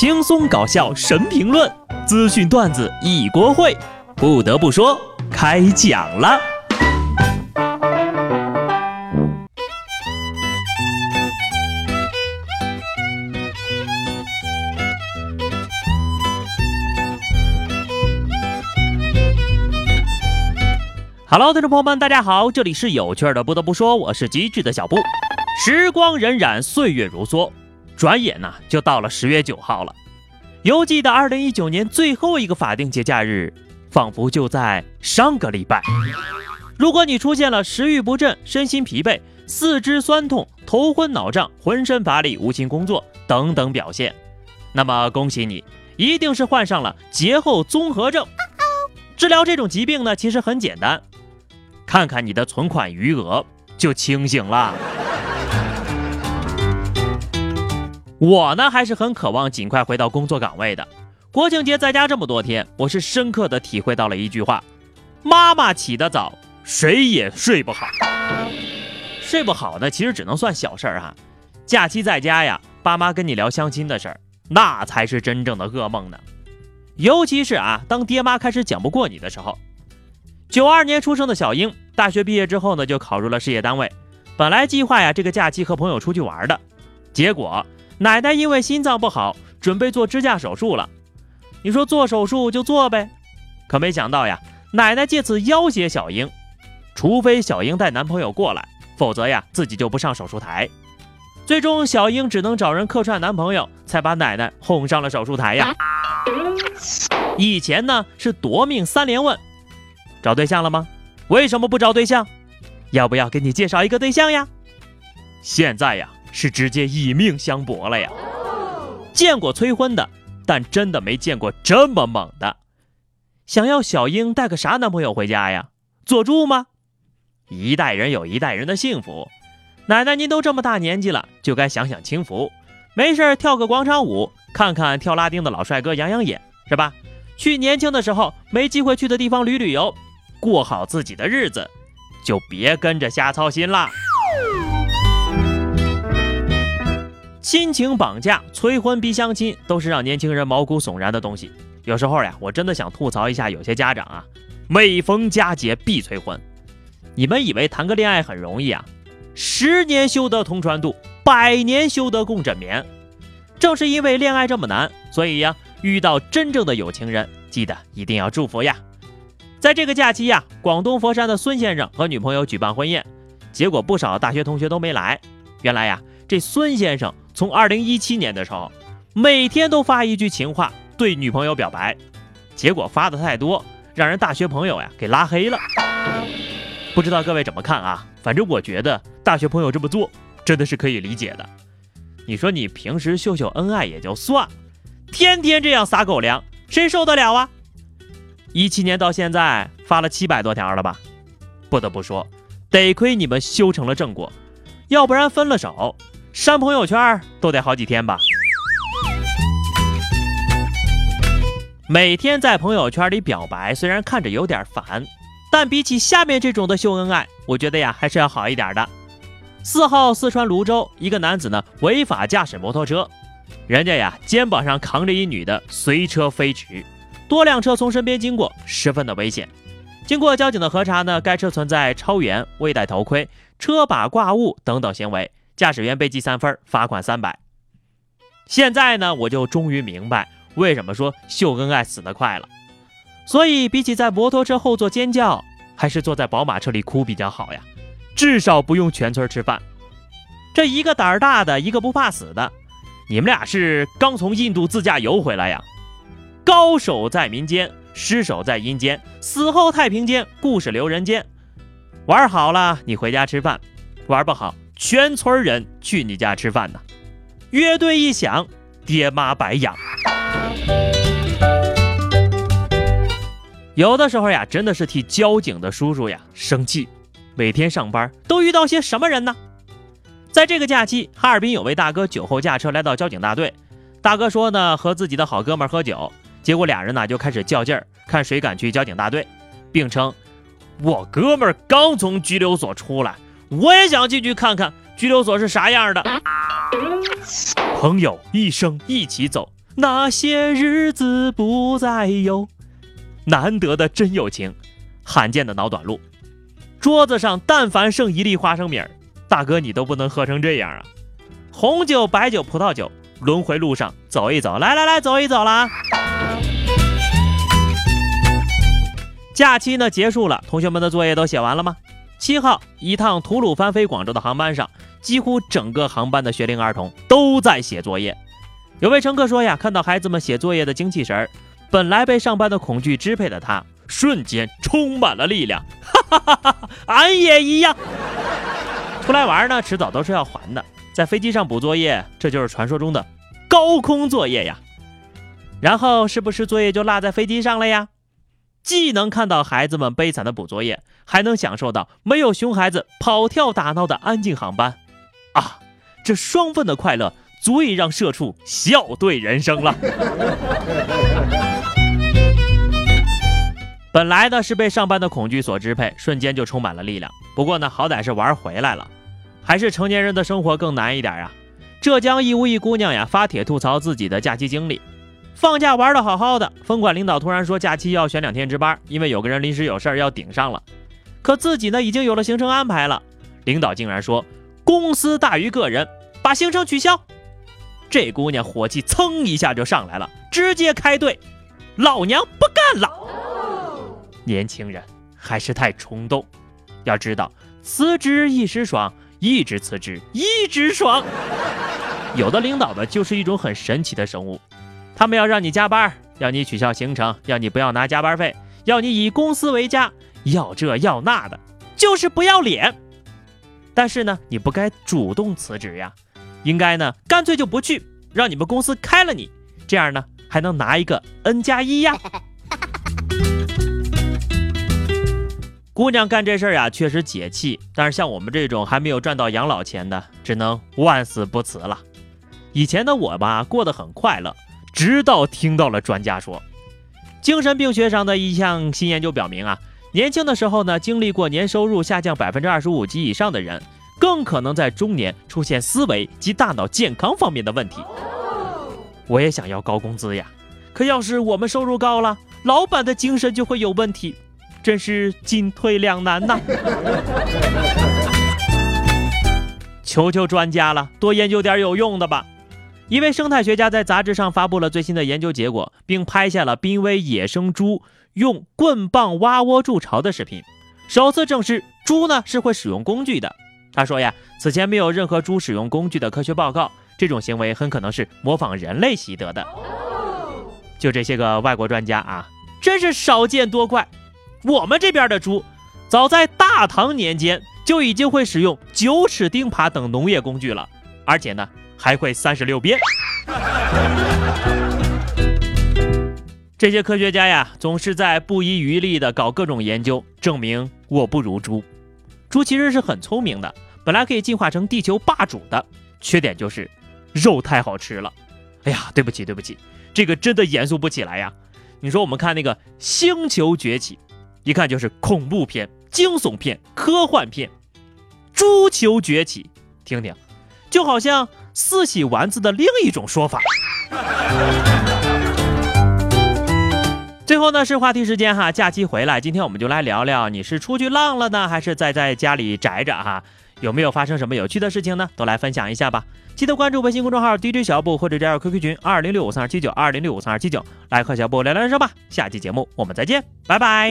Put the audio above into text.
轻松搞笑神评论，资讯段子一锅烩。不得不说，开讲了。Hello，听众朋友们，大家好，这里是有趣的。不得不说，我是机智的小布。时光荏苒，岁月如梭，转眼呢就到了十月九号了。犹记得二零一九年最后一个法定节假日，仿佛就在上个礼拜。如果你出现了食欲不振、身心疲惫、四肢酸痛、头昏脑胀、浑身乏力、无心工作等等表现，那么恭喜你，一定是患上了节后综合症。治疗这种疾病呢，其实很简单。看看你的存款余额，就清醒了。我呢还是很渴望尽快回到工作岗位的。国庆节在家这么多天，我是深刻的体会到了一句话：妈妈起得早，谁也睡不好。睡不好呢，其实只能算小事儿哈。假期在家呀，爸妈跟你聊相亲的事儿，那才是真正的噩梦呢。尤其是啊，当爹妈开始讲不过你的时候。九二年出生的小英，大学毕业之后呢，就考入了事业单位。本来计划呀，这个假期和朋友出去玩的，结果奶奶因为心脏不好，准备做支架手术了。你说做手术就做呗，可没想到呀，奶奶借此要挟小英，除非小英带男朋友过来，否则呀，自己就不上手术台。最终，小英只能找人客串男朋友，才把奶奶哄上了手术台呀。以前呢，是夺命三连问。找对象了吗？为什么不找对象？要不要给你介绍一个对象呀？现在呀，是直接以命相搏了呀！见过催婚的，但真的没见过这么猛的。想要小英带个啥男朋友回家呀？做猪吗？一代人有一代人的幸福。奶奶，您都这么大年纪了，就该享享清福。没事跳个广场舞，看看跳拉丁的老帅哥养养眼，是吧？去年轻的时候没机会去的地方旅旅游。过好自己的日子，就别跟着瞎操心啦。亲情绑架、催婚逼相亲，都是让年轻人毛骨悚然的东西。有时候呀，我真的想吐槽一下有些家长啊，每逢佳节必催婚。你们以为谈个恋爱很容易啊？十年修得同船渡，百年修得共枕眠。正是因为恋爱这么难，所以呀，遇到真正的有情人，记得一定要祝福呀。在这个假期呀，广东佛山的孙先生和女朋友举办婚宴，结果不少大学同学都没来。原来呀，这孙先生从二零一七年的时候，每天都发一句情话对女朋友表白，结果发的太多，让人大学朋友呀给拉黑了。不知道各位怎么看啊？反正我觉得大学朋友这么做真的是可以理解的。你说你平时秀秀恩爱也就算，天天这样撒狗粮，谁受得了啊？一七年到现在发了七百多条了吧？不得不说，得亏你们修成了正果，要不然分了手，删朋友圈都得好几天吧。每天在朋友圈里表白，虽然看着有点烦，但比起下面这种的秀恩爱，我觉得呀还是要好一点的。四号四川泸州一个男子呢违法驾驶摩托车，人家呀肩膀上扛着一女的，随车飞驰。多辆车从身边经过，十分的危险。经过交警的核查呢，该车存在超员、未戴头盔、车把挂物等等行为，驾驶员被记三分，罚款三百。现在呢，我就终于明白为什么说秀恩爱死得快了。所以，比起在摩托车后座尖叫，还是坐在宝马车里哭比较好呀，至少不用全村吃饭。这一个胆儿大的，一个不怕死的，你们俩是刚从印度自驾游回来呀？高手在民间，失手在阴间，死后太平间，故事留人间。玩好了，你回家吃饭；玩不好，全村人去你家吃饭呢。乐队一响，爹妈白养。有的时候呀，真的是替交警的叔叔呀生气。每天上班都遇到些什么人呢？在这个假期，哈尔滨有位大哥酒后驾车来到交警大队，大哥说呢，和自己的好哥们喝酒。结果俩人呢就开始较劲儿，看谁敢去交警大队，并称我哥们刚从拘留所出来，我也想进去看看拘留所是啥样的。朋友一生一起走，那些日子不再有。难得的真友情，罕见的脑短路。桌子上但凡剩一粒花生米儿，大哥你都不能喝成这样啊！红酒、白酒、葡萄酒，轮回路上走一走，来来来，走一走啦！假期呢结束了，同学们的作业都写完了吗？七号一趟吐鲁番飞广州的航班上，几乎整个航班的学龄儿童都在写作业。有位乘客说呀，看到孩子们写作业的精气神儿。本来被上班的恐惧支配的他，瞬间充满了力量。哈哈哈哈俺也一样。出来玩呢，迟早都是要还的。在飞机上补作业，这就是传说中的高空作业呀。然后是不是作业就落在飞机上了呀？既能看到孩子们悲惨的补作业，还能享受到没有熊孩子跑跳打闹的安静航班。啊，这双份的快乐，足以让社畜笑对人生了。本来呢是被上班的恐惧所支配，瞬间就充满了力量。不过呢，好歹是玩回来了，还是成年人的生活更难一点啊。浙江义乌一姑娘呀发帖吐槽自己的假期经历：放假玩的好好的，分管领导突然说假期要选两天值班，因为有个人临时有事儿要顶上了。可自己呢已经有了行程安排了，领导竟然说公司大于个人，把行程取消。这姑娘火气蹭一下就上来了，直接开怼，老娘不干了！年轻人还是太冲动，要知道辞职一时爽，一直辞职一直爽。有的领导呢，就是一种很神奇的生物，他们要让你加班，要你取消行程，要你不要拿加班费，要你以公司为家，要这要那的，就是不要脸。但是呢，你不该主动辞职呀，应该呢，干脆就不去，让你们公司开了你，这样呢，还能拿一个 N 加一呀。姑娘干这事儿呀，确实解气。但是像我们这种还没有赚到养老钱的，只能万死不辞了。以前的我吧，过得很快乐，直到听到了专家说，精神病学上的一项新研究表明啊，年轻的时候呢，经历过年收入下降百分之二十五及以上的人，更可能在中年出现思维及大脑健康方面的问题。我也想要高工资呀，可要是我们收入高了，老板的精神就会有问题。真是进退两难呐！求求专家了，多研究点有用的吧。一位生态学家在杂志上发布了最新的研究结果，并拍下了濒危野生猪用棍棒挖窝筑巢的视频，首次证实猪呢是会使用工具的。他说呀，此前没有任何猪使用工具的科学报告，这种行为很可能是模仿人类习得的。就这些个外国专家啊，真是少见多怪。我们这边的猪，早在大唐年间就已经会使用九齿钉耙等农业工具了，而且呢还会三十六变。这些科学家呀，总是在不遗余力的搞各种研究，证明我不如猪。猪其实是很聪明的，本来可以进化成地球霸主的，缺点就是肉太好吃了。哎呀，对不起对不起，这个真的严肃不起来呀。你说我们看那个《星球崛起》。一看就是恐怖片、惊悚片、科幻片，《猪球崛起》，听听，就好像四喜丸子的另一种说法。最后呢是话题时间哈，假期回来，今天我们就来聊聊，你是出去浪了呢，还是在在家里宅着哈？有没有发生什么有趣的事情呢？都来分享一下吧。记得关注微信公众号 DJ 小布或者加入 QQ 群二零六五三二七九二零六五三二七九，来和小布聊聊人生吧。下期节目我们再见，拜拜。